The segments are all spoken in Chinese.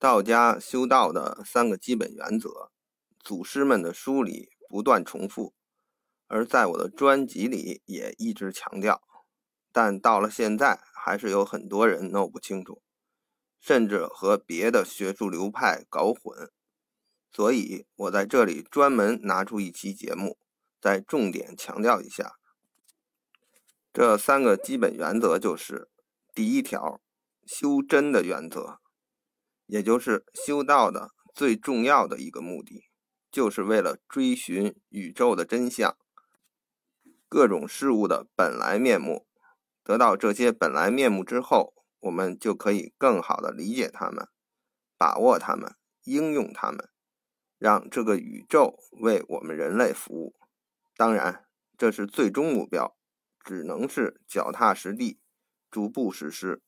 道家修道的三个基本原则，祖师们的书里不断重复，而在我的专辑里也一直强调，但到了现在，还是有很多人弄不清楚，甚至和别的学术流派搞混。所以我在这里专门拿出一期节目，再重点强调一下，这三个基本原则就是：第一条，修真的原则。也就是修道的最重要的一个目的，就是为了追寻宇宙的真相，各种事物的本来面目。得到这些本来面目之后，我们就可以更好的理解它们，把握它们，应用它们，让这个宇宙为我们人类服务。当然，这是最终目标，只能是脚踏实地，逐步实施。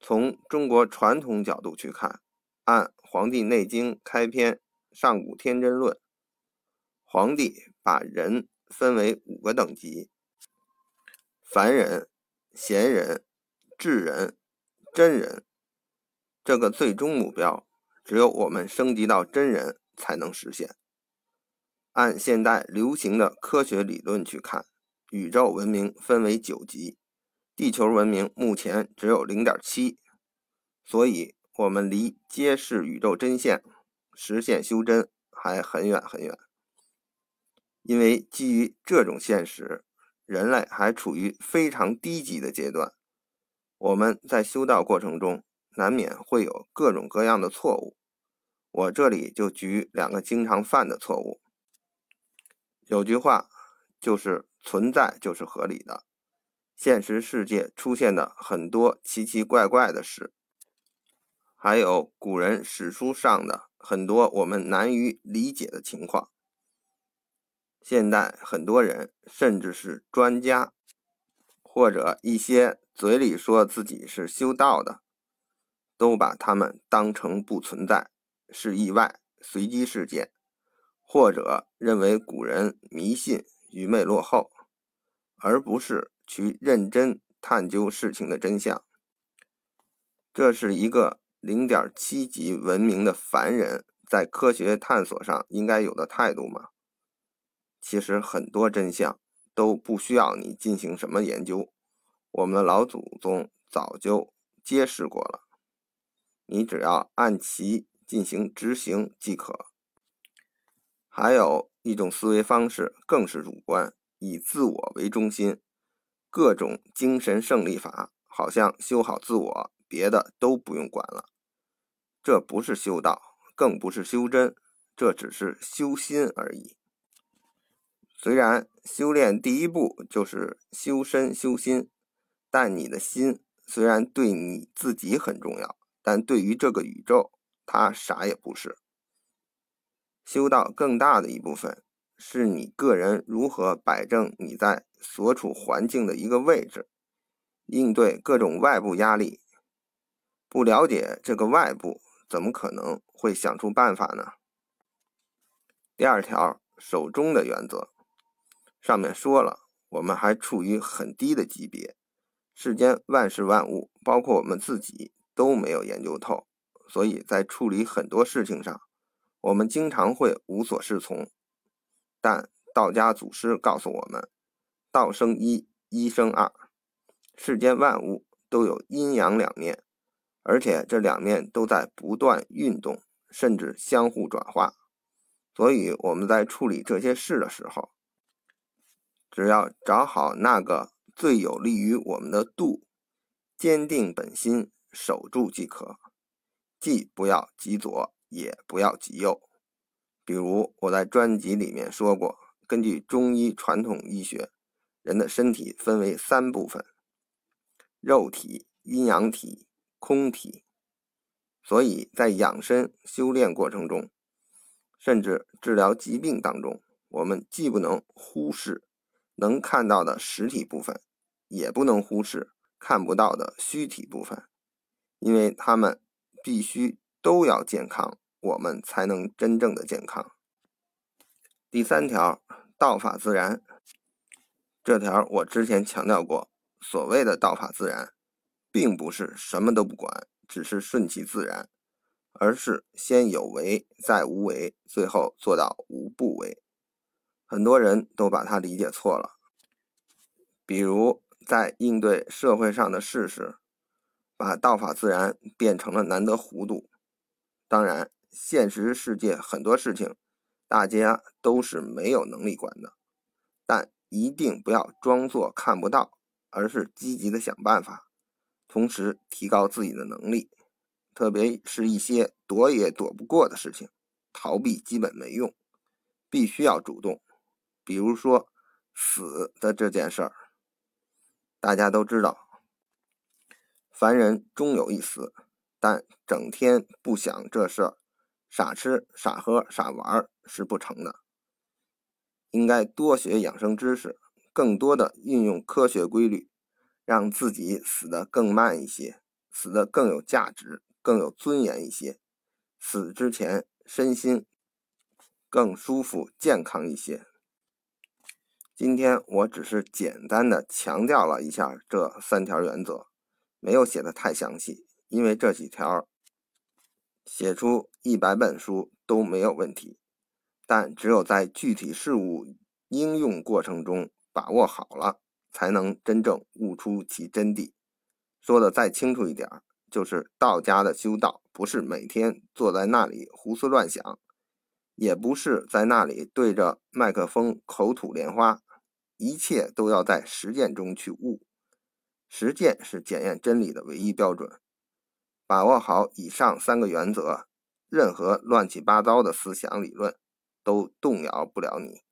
从中国传统角度去看，按《黄帝内经》开篇《上古天真论》，皇帝把人分为五个等级：凡人、贤人、智人、真人。这个最终目标，只有我们升级到真人才能实现。按现代流行的科学理论去看，宇宙文明分为九级。地球文明目前只有零点七，所以我们离揭示宇宙真相、实现修真还很远很远。因为基于这种现实，人类还处于非常低级的阶段。我们在修道过程中，难免会有各种各样的错误。我这里就举两个经常犯的错误。有句话就是“存在就是合理的”。现实世界出现的很多奇奇怪怪的事，还有古人史书上的很多我们难于理解的情况，现代很多人甚至是专家，或者一些嘴里说自己是修道的，都把他们当成不存在，是意外、随机事件，或者认为古人迷信、愚昧、落后，而不是。去认真探究事情的真相，这是一个零点七级文明的凡人在科学探索上应该有的态度吗？其实很多真相都不需要你进行什么研究，我们的老祖宗早就揭示过了，你只要按其进行执行即可。还有一种思维方式更是主观，以自我为中心。各种精神胜利法，好像修好自我，别的都不用管了。这不是修道，更不是修真，这只是修心而已。虽然修炼第一步就是修身修心，但你的心虽然对你自己很重要，但对于这个宇宙，它啥也不是。修道更大的一部分。是你个人如何摆正你在所处环境的一个位置，应对各种外部压力。不了解这个外部，怎么可能会想出办法呢？第二条，守中的原则。上面说了，我们还处于很低的级别，世间万事万物，包括我们自己都没有研究透，所以在处理很多事情上，我们经常会无所适从。但道家祖师告诉我们：“道生一，一生二。世间万物都有阴阳两面，而且这两面都在不断运动，甚至相互转化。所以我们在处理这些事的时候，只要找好那个最有利于我们的度，坚定本心，守住即可。既不要极左，也不要极右。”比如我在专辑里面说过，根据中医传统医学，人的身体分为三部分：肉体、阴阳体、空体。所以在养生修炼过程中，甚至治疗疾病当中，我们既不能忽视能看到的实体部分，也不能忽视看不到的虚体部分，因为他们必须都要健康。我们才能真正的健康。第三条，道法自然。这条我之前强调过，所谓的道法自然，并不是什么都不管，只是顺其自然，而是先有为，再无为，最后做到无不为。很多人都把它理解错了。比如在应对社会上的事时，把道法自然变成了难得糊涂。当然，现实世界很多事情，大家都是没有能力管的，但一定不要装作看不到，而是积极的想办法，同时提高自己的能力。特别是一些躲也躲不过的事情，逃避基本没用，必须要主动。比如说死的这件事儿。大家都知道，凡人终有一死，但整天不想这事儿，傻吃傻喝傻玩是不成的。应该多学养生知识，更多的运用科学规律，让自己死得更慢一些，死得更有价值、更有尊严一些，死之前身心更舒服、健康一些。今天我只是简单的强调了一下这三条原则，没有写的太详细，因为这几条写出一百本书都没有问题，但只有在具体事物应用过程中把握好了，才能真正悟出其真谛。说的再清楚一点，就是道家的修道不是每天坐在那里胡思乱想，也不是在那里对着麦克风口吐莲花。一切都要在实践中去悟，实践是检验真理的唯一标准。把握好以上三个原则，任何乱七八糟的思想理论都动摇不了你。